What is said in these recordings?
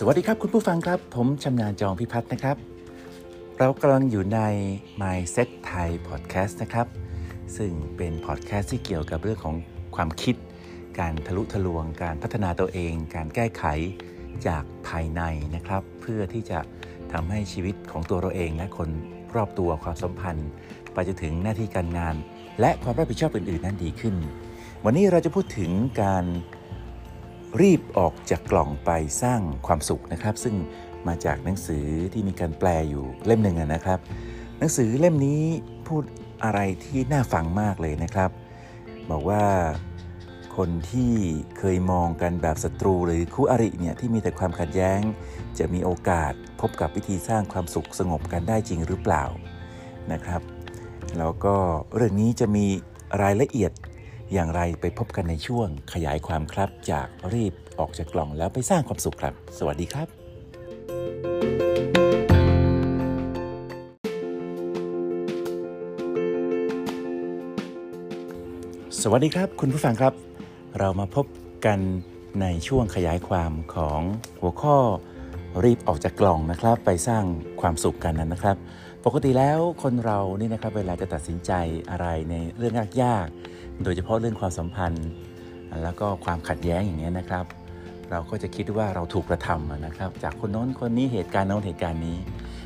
สวัสดีครับคุณผู้ฟังครับ ผมชำนาญจองพิพัฒน์นะครับ เรากำลังอยู่ใน Mindset Thai Podcast นะครับ ซึ่งเป็นพอดแคสต์ที่เกี่ยวกับเรื่องของความคิด การทะลุทะลวง การพัฒนาตัวเอง การแก้ไขจากภายในนะครับ เพื่อที่จะทำให้ชีวิตของตัวเราเองและคนรอบตัวความสัมพันธ์ ไปจนถึงหน้าที่การงาน และความรับผิดชอบอื่นๆ นั้นดีขึ้น วันนี้เราจะพูดถึงการ รีบออกจากกล่องไปสร้างความสุขนะครับ ซึ่งมาจากหนังสือที่มีการแปลอยู่เล่มหนึ่งนะครับ หนังสือเล่มนี้พูดอะไรที่น่าฟังมากเลยนะครับ บอกว่าคนที่เคยมองกันแบบศัตรูหรือคู่อริเนี่ยที่มีแต่ความขัดแย้ง จะมีโอกาสพบกับวิธีสร้างความสุขสงบกันได้จริงหรือเปล่านะครับ แล้วก็เรื่องนี้จะมีรายละเอียด อย่างไรไปพบกันในช่วงขยายความครับจากรีบออกจากกล่องแล้วไปสร้างความสุขครับ สวัสดีครับ สวัสดีครับคุณผู้ฟังครับ เรามาพบกันในช่วงขยายความของหัวข้อรีบออกจากกล่องนะครับ ไปสร้างความสุขกันนั้นนะครับ ปกติแล้วคนเรานี่นะครับเวลาจะตัดสินใจอะไรในเรื่องยากๆ โดยเฉพาะเรื่องความสัมพันธ์ แล้วก็ความขัดแย้งอย่างนี้นะครับ เราก็จะคิดว่าเราถูกกระทำนะครับ จากคนโน้นคนนี้เหตุการณ์โน้นเหตุการณ์นี้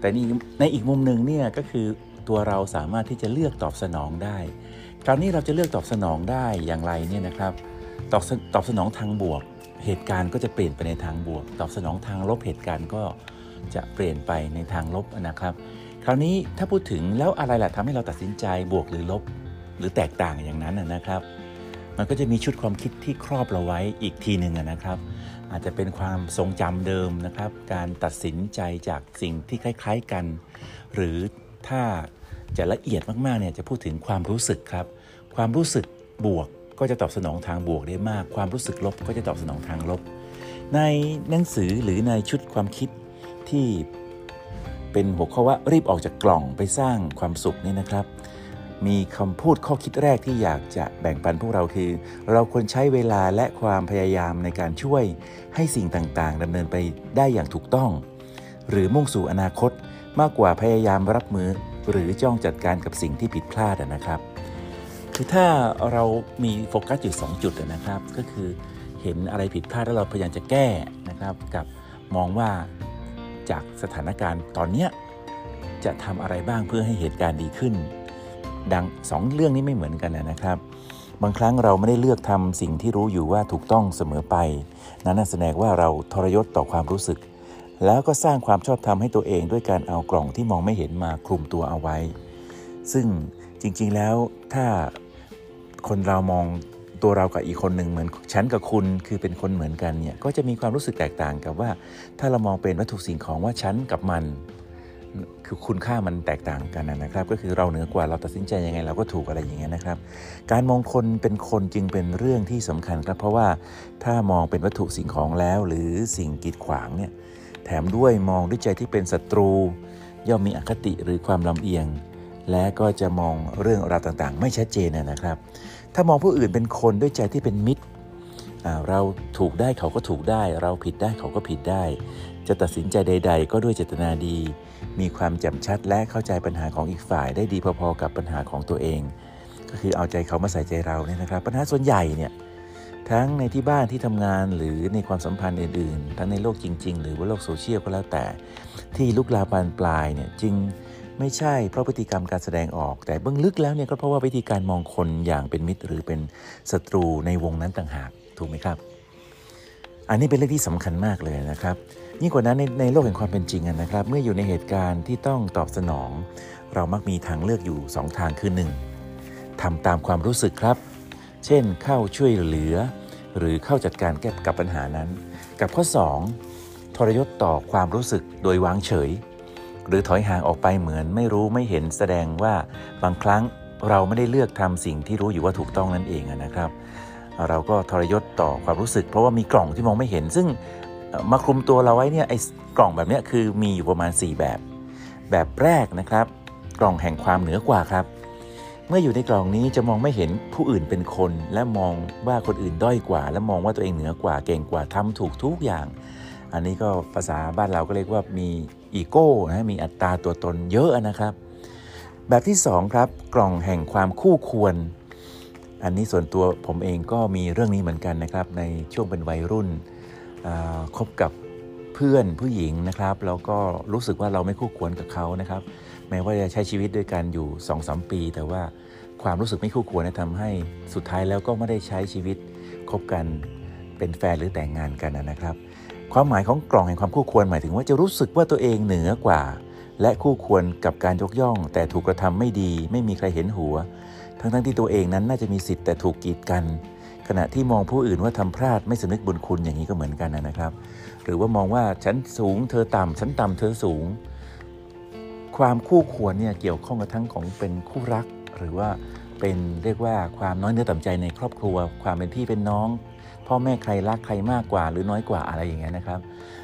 แต่ในในอีกมุมหนึ่งเนี่ยก็คือตัวเราสามารถที่จะเลือกตอบสนองได้ คราวนี้เราจะเลือกตอบสนองได้อย่างไรเนี่ยนะครับ ตอบตอบสนองทางบวก เหตุการณ์ก็จะเปลี่ยนไปในทางบวก ตอบสนองทางลบเหตุการณ์ก็จะเปลี่ยนไปในทางลบนะครับ คราวนี้ถ้าพูดถึงแล้วอะไรล่ะทำให้เราตัดสินใจบวกหรือลบ หรือแตกต่างอย่างนั้นนะครับ มันก็จะมีชุดความคิดที่ครอบเราไว้อีกทีหนึ่งนะครับ อาจจะเป็นความทรงจำเดิมนะครับ การตัดสินใจจากสิ่งที่คล้าย ๆกัน หรือถ้าจะละเอียดมากๆเนี่ยจะพูดถึงความรู้สึกครับ ความรู้สึกบวกก็จะตอบสนองทางบวกได้มาก ความรู้สึกลบก็จะตอบสนองทางลบ ในหนังสือหรือในชุดความคิดที่เป็นหัวข้อว่ารีบออกจากกล่องไปสร้างความสุขนี่นะครับ มีคำพูดข้อคิดแรกที่อยากจะแบ่งปันพวกเราคือ เราควรใช้เวลาและความพยายามในการช่วยให้สิ่งต่างๆดำเนินไปได้อย่างถูกต้อง หรือมุ่งสู่อนาคตมากกว่าพยายามรับมือ หรือจ้องจัดการกับสิ่งที่ผิดพลาดนะครับ คือถ้าเรามีโฟกัสอยู่ 2 จุดนะครับ ก็คือเห็นอะไรผิดพลาดแล้วเราพยายามจะแก้นะครับกับมองว่าจากสถานการณ์ตอนนี้จะทำอะไรบ้างเพื่อให้เหตุการณ์ดีขึ้น ดังสองเรื่องนี้ไม่เหมือนกันนะครับ บางครั้งเราไม่ได้เลือกทำสิ่งที่รู้อยู่ว่าถูกต้องเสมอไป นั้นแสดงว่าเราทรยศต่อความรู้สึก แล้วก็สร้างความชอบธรรมให้ตัวเองด้วยการเอากล่องที่มองไม่เห็นมาคลุมตัวเอาไว้ ซึ่งจริงๆแล้วถ้าคนเรามองตัวเรากับอีกคนหนึ่งเหมือนฉันกับคุณคือเป็นคนเหมือนกันเนี่ยก็จะมีความรู้สึกแตกต่างกับว่า ถ้าเรามองเป็นวัตถุสิ่งของว่าฉันกับมัน คือคุณค่ามันแตกต่างกันนะครับ ก็คือเราเหนือกว่าเราตัดสินใจยังไงเราก็ถูกอะไรอย่างเงี้ยนะครับ การมองคนเป็นคนจึงเป็นเรื่องที่สำคัญครับ เพราะว่าถ้ามองเป็นวัตถุสิ่งของแล้ว หรือสิ่งกีดขวางเนี่ยแถมด้วยมองด้วยใจที่เป็นศัตรู ย่อมมีอคติหรือความลำเอียง และก็จะมองเรื่องราวต่างๆ ไม่ชัดเจนนะครับ ถ้ามองผู้อื่นเป็นคนด้วยใจที่เป็นมิตรเราถูกได้เขาก็ถูกได้ เราผิดได้เขาก็ผิดได้ จะตัดสินใจใด ๆ ก็ด้วยเจตนาดี มีความแจ่มชัดและเข้าใจปัญหาของอีกฝ่ายได้ดีพอๆกับปัญหาของตัวเอง ก็คือเอาใจเขามาใส่ใจเราเนี่ยนะครับ ปัญหาส่วนใหญ่เนี่ยทั้งในที่บ้านที่ทำงานหรือในความสัมพันธ์อื่นๆ ทั้งในโลกจริง ๆ หรือว่าโลกโซเชียลก็แล้วแต่ ที่ลุกลามบานปลายเนี่ยจริงไม่ใช่เพราะพฤติกรรมการแสดงออก แต่เบื้องลึกแล้วเนี่ยก็เพราะว่าวิธีการมองคนอย่างเป็นมิตร หรือเป็นศัตรูในวงนั้นต่างหากถูกไหมครับ อันนี้เป็นเรื่องที่สำคัญมากเลยนะครับ ยิ่งกว่านั้นในในโลกแห่งความเป็นจริงนะครับ เมื่ออยู่ในเหตุการณ์ที่ต้องตอบสนอง เรามักมีทางเลือกอยู่ 2 ทางคือ 1. ทำตามความรู้สึกครับ เช่นเข้าช่วยเหลือ หรือเข้าจัดการแก้กับปัญหานั้น กับข้อ 2. ทรยศต่อความรู้สึกโดยวางเฉย หรือถอยห่างออกไปเหมือนไม่รู้ไม่เห็นแสดงว่าบางครั้งเราไม่ได้เลือกทำสิ่งที่รู้อยู่ว่าถูกต้องนั่นเองนะครับ เราก็ทรยศต่อความรู้สึก เพราะว่ามีกล่องที่มองไม่เห็น ซึ่ง มาคลุมตัวเราไว้เนี่ยไอ้กล่องแบบนี้คือมีอยู่ประมาณ 4 แบบ แบบแรกนะครับ กล่องแห่งความเหนือกว่าครับ เมื่ออยู่ในกล่องนี้จะมองไม่เห็นผู้อื่นเป็นคน และมองว่าคนอื่นด้อยกว่า และมองว่าตัวเองเหนือกว่าเก่งกว่าทำถูกทุกอย่าง อันนี้ก็ภาษาบ้านเราก็เรียกว่ามีอีโก้นะมีอัตราตัวตนเยอะนะครับ แบบที่ 2 ครับ กล่องแห่งความคู่ควร อันนี้ส่วนตัวผมเองก็มีเรื่องนี้เหมือนกันนะครับ ในช่วงเป็นวัยรุ่น คบกับเพื่อนผู้หญิงนะครับแล้วก็รู้สึกว่าเราไม่คู่ควรกับเขานะครับ แม้ว่าจะใช้ชีวิตด้วยกันอยู่2อสปี แต่ว่าความรู้สึกไม่คู่ควรทำให้สุดท้ายแล้วก็ไม่ได้ใช้ชีวิตคบกันเป็นแฟนหรือแต่งงานกันนะครับ ความหมายของกล่องแห่งความคู่ควรหมายถึงว่าจะรู้สึกว่าตัวเองเหนือกว่า และคู่ควรกับการยกย่อง แต่ถูกกระทำไม่ดี ไม่มีใครเห็นหัว ทั้งทั้งที่ตัวเองนั้นน่าจะมีสิทธิ์แต่ถูกกีดกัน ขณะที่มองผู้อื่นว่าทำพลาดไม่สำนึกบุญคุณอย่างนี้ก็เหมือนกันนะครับ หรือว่ามองว่าฉันสูงเธอต่ำฉันต่ำเธอสูง ความคู่ควรเนี่ยเกี่ยวข้องกับทั้งของเป็นคู่รัก หรือว่าเป็นเรียกว่าความน้อยเนื้อต่ำใจในครอบครัว ความเป็นพี่เป็นน้อง พ่อแม่ใครรักใครมากกว่า หรือน้อยกว่าอะไรอย่างเงี้ยนะครับ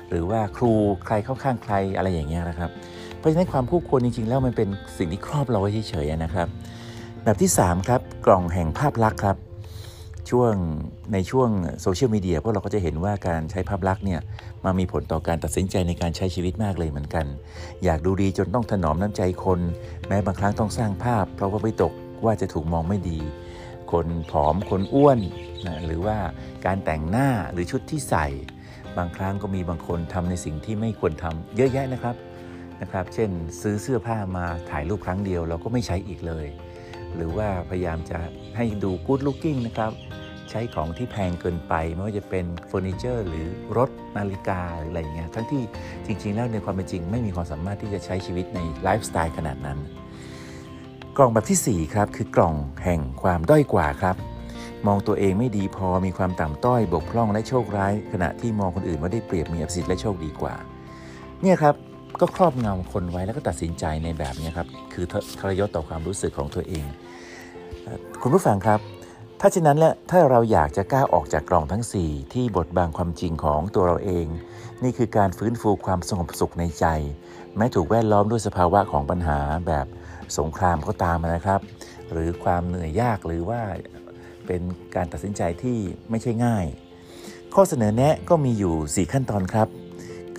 หรือว่าครูใครเข้าข้างใครอะไรอย่างเงี้ยนะครับเพราะฉะนั้นความคู่ควรจริงๆ แล้วมันเป็นสิ่งที่ครอบเราไว้เฉยๆนะครับ แบบที่ 3 ครับ กล่องแห่งภาพลักษณ์ครับ ช่วงในช่วงโซเชียลมีเดียพวกเราก็จะเห็นว่าการใช้ภาพลักษณ์เนี่ยมามีผลต่อการตัดสินใจในการใช้ชีวิตมากเลยเหมือนกัน อยากดูดีจนต้องถนอมน้ำใจคน แม้บางครั้งต้องสร้างภาพ เพราะว่าไปตกว่าจะถูกมองไม่ดี คนผอมคนอ้วนนะหรือว่าการแต่งหน้าหรือชุดที่ใส่ บางครั้งก็มีบางคนทำในสิ่งที่ไม่ควรทำเยอะแยะนะครับนะครับ เช่นซื้อเสื้อผ้ามาถ่ายรูปครั้งเดียวเราก็ไม่ใช้อีกเลย หรือว่าพยายามจะให้ดูกู๊ดลุกกิ้งนะครับ ใช้ของที่แพงเกินไป ไม่ว่าจะเป็นเฟอร์นิเจอร์หรือรถนาฬิกาหรืออะไรอย่างเงี้ยทั้งที่จริง ๆ แล้วในความเป็นจริง ไม่มีความสามารถที่จะใช้ชีวิตในไลฟ์สไตล์ขนาดนั้น กล่องแบบที่ 4 ครับ คือกล่องแห่งความด้อยกว่าครับ มองตัวเองไม่ดีพอมีความต่ำต้อยบกพร่องและโชคร้าย ขณะที่มองคนอื่นว่าได้เปรียบมีอภิสิทธิ์และโชคดีกว่า เนี่ยครับก็ครอบงำคนไว้แล้วก็ตัดสินใจในแบบนี้ครับ คือทรยศต่อความรู้สึกของตัวเอง คุณผู้ฟังครับ ถ้าเช่นนั้นและถ้าเราอยากจะก้าวออกจากกล่องทั้ง 4 ที่บทบังความจริงของตัวเราเอง นี่คือการฟื้นฟูความสงบสุขในใจ แม้ถูกแวดล้อมด้วยสภาวะของปัญหาแบบสงครามก็ตามนะครับ หรือความเหนื่อยยากหรือว่าเป็นการตัดสินใจที่ไม่ใช่ง่าย ข้อเสนอแนะก็มีอยู่ 4 ขั้นตอนครับ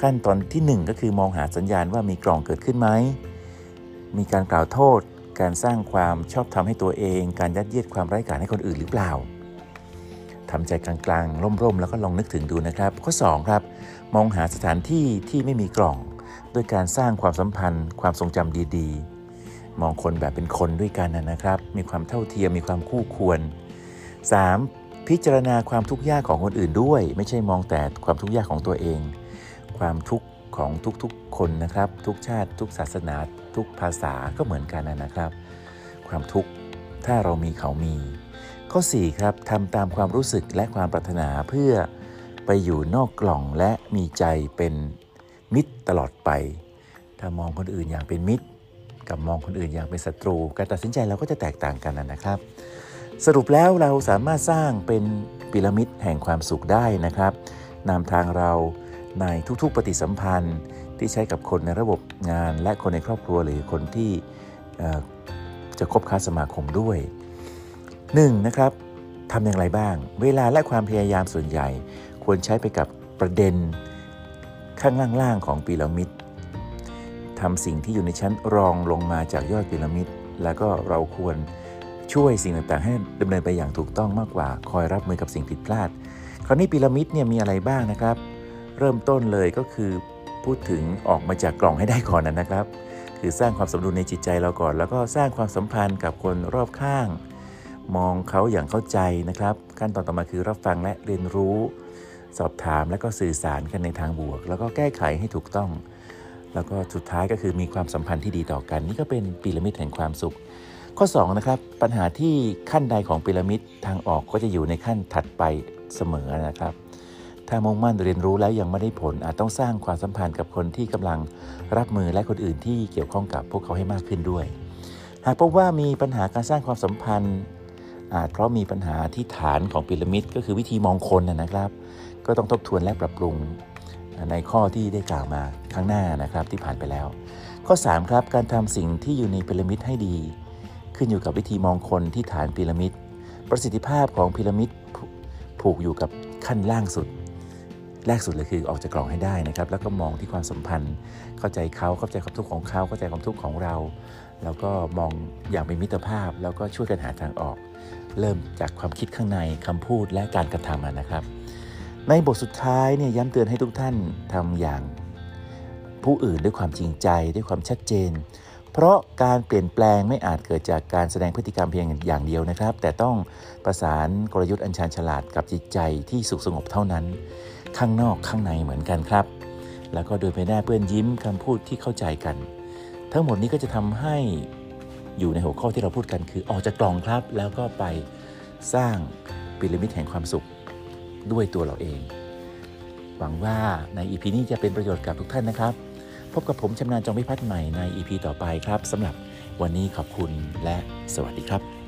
ขั้นตอนที่ 1 ก็คือมองหาสัญญาณว่ามีกล่องเกิดขึ้นไหมมีการกล่าวโทษ การสร้างความชอบธรรมให้ตัวเอง การยัดเยียดความไร้กาจให้คนอื่นหรือเปล่าทำใจกลางๆ ร่มๆ แล้วก็ลองนึกถึงดูนะครับ ข้อ 2 ครับ มองหาสถานที่ที่ไม่มีกล่อง ด้วยการสร้างความสัมพันธ์ ความทรงจำดีๆ มองคนแบบเป็นคนด้วยกันนะครับ มีความเท่าเทียมมีความคู่ควร 3. พิจารณาความทุกข์ยากของคนอื่นด้วย ไม่ใช่มองแต่ความทุกข์ยากของตัวเอง ความทุกข์ ของทุกๆคนนะครับ ทุกชาติ ทุกศาสนา ทุกภาษาก็เหมือนกันนะครับ ความทุกข์ถ้าเรามีเขามี ข้อ 4 ครับทำตามความรู้สึกและความปรารถนาเพื่อไปอยู่นอกกล่องและมีใจเป็นมิตรตลอดไป ถ้ามองคนอื่นอย่างเป็นมิตร กับมองคนอื่นอย่างเป็นศัตรู การตัดสินใจเราก็จะแตกต่างกันนะครับ สรุปแล้วเราสามารถสร้างเป็นพีระมิดแห่งความสุขได้นะครับนำทางเรา ในทุกๆปฏิสัมพันธ์ที่ใช้กับคนในระบบงาน และคนในครอบครัวหรือคนที่จะคบค้าสมาคมด้วย 1. นะครับทำอย่างไรบ้าง เวลาและความพยายามส่วนใหญ่ ควรใช้ไปกับประเด็นข้างล่างๆของพีระมิดทำสิ่งที่อยู่ในชั้นรองลงมาจากยอดพีระมิด แล้วก็เราควรช่วยสิ่งต่างๆ ให้ดำเนินไปอย่างถูกต้องมากกว่า คอยรับมือกับสิ่งผิดพลาด คราวนี้พีระมิดเนี่ยมีอะไรบ้างนะครับ เริ่มต้นเลยก็คือพูดถึงออกมาจากกล่องให้ได้ก่อนนะครับ คือสร้างความสมดุลในจิตใจเราก่อน แล้วก็สร้างความสัมพันธ์กับคนรอบข้าง มองเขาอย่างเข้าใจนะครับ ขั้นตอนต่อมาคือรับฟังและเรียนรู้ สอบถามและก็สื่อสารกันในทางบวก แล้วก็แก้ไขให้ถูกต้อง แล้วก็สุดท้ายก็คือมีความสัมพันธ์ที่ดีต่อกัน นี่ก็เป็นพีระมิดแห่งความสุข ข้อ2นะครับปัญหาที่ขั้นใดของพีระมิดทางออกก็จะอยู่ในขั้นถัดไปเสมอนะครับ ถ้ามุ่งมั่นเรียนรู้แล้วยังไม่ได้ผล อาจต้องสร้างความสัมพันธ์กับคนที่กำลังรับมือและคนอื่นที่เกี่ยวข้องกับพวกเขาให้มากขึ้นด้วย หากพบว่ามีปัญหาการสร้างความสัมพันธ์ อาจเพราะมีปัญหาที่ฐานของพีระมิด ก็คือวิธีมองคนนะครับ ก็ต้องทบทวนและปรับปรุงในข้อที่ได้กล่าวมาข้างหน้านะครับที่ผ่านไปแล้ว ข้อ 3 ครับการทำสิ่งที่อยู่ในพีระมิดให้ดี ขึ้นอยู่กับวิธีมองคนที่ฐานพีระมิด ประสิทธิภาพของพีระมิดผูกอยู่กับขั้นล่างสุด แรกสุดเลยคือออกจากกล่องให้ได้นะครับ แล้วก็มองที่ความสัมพันธ์ เข้าใจเขาเข้าใจความทุกข์ของเขาเข้าใจความทุกข์ของเรา แล้วก็มองอย่างเป็นมิตรภาพ แล้วก็ช่วยกันหาทางออก เริ่มจากความคิดข้างในคำพูดและการกระทำนะครับ ในบทสุดท้ายเนี่ยย้ำเตือนให้ทุกท่านทำอย่างผู้อื่นด้วยความจริงใจด้วยความชัดเจน เพราะการเปลี่ยนแปลงไม่อาจเกิดจากการแสดงพฤติกรรมเพียงอย่างเดียวนะครับ แต่ต้องประสานกลยุทธ์อันชาญฉลาดกับจิตใจที่สุขสงบเท่านั้น ข้างนอกข้างในเหมือนกันครับ แล้วก็โดยไปหน้าเปื้อนยิ้มคำพูดที่เข้าใจกัน ทั้งหมดนี้ก็จะทำให้อยู่ในหัวข้อที่เราพูดกันคือออกจากกล่องครับ แล้วก็ไปสร้างพีระมิดแห่งความสุขด้วยตัวเราเอง หวังว่าใน EP นี้จะเป็นประโยชน์กับทุกท่านนะครับ พบกับผมชำนาญจงพิพัฒน์ใหม่ใน EP ต่อไปครับสำหรับวันนี้ขอบคุณและสวัสดีครับ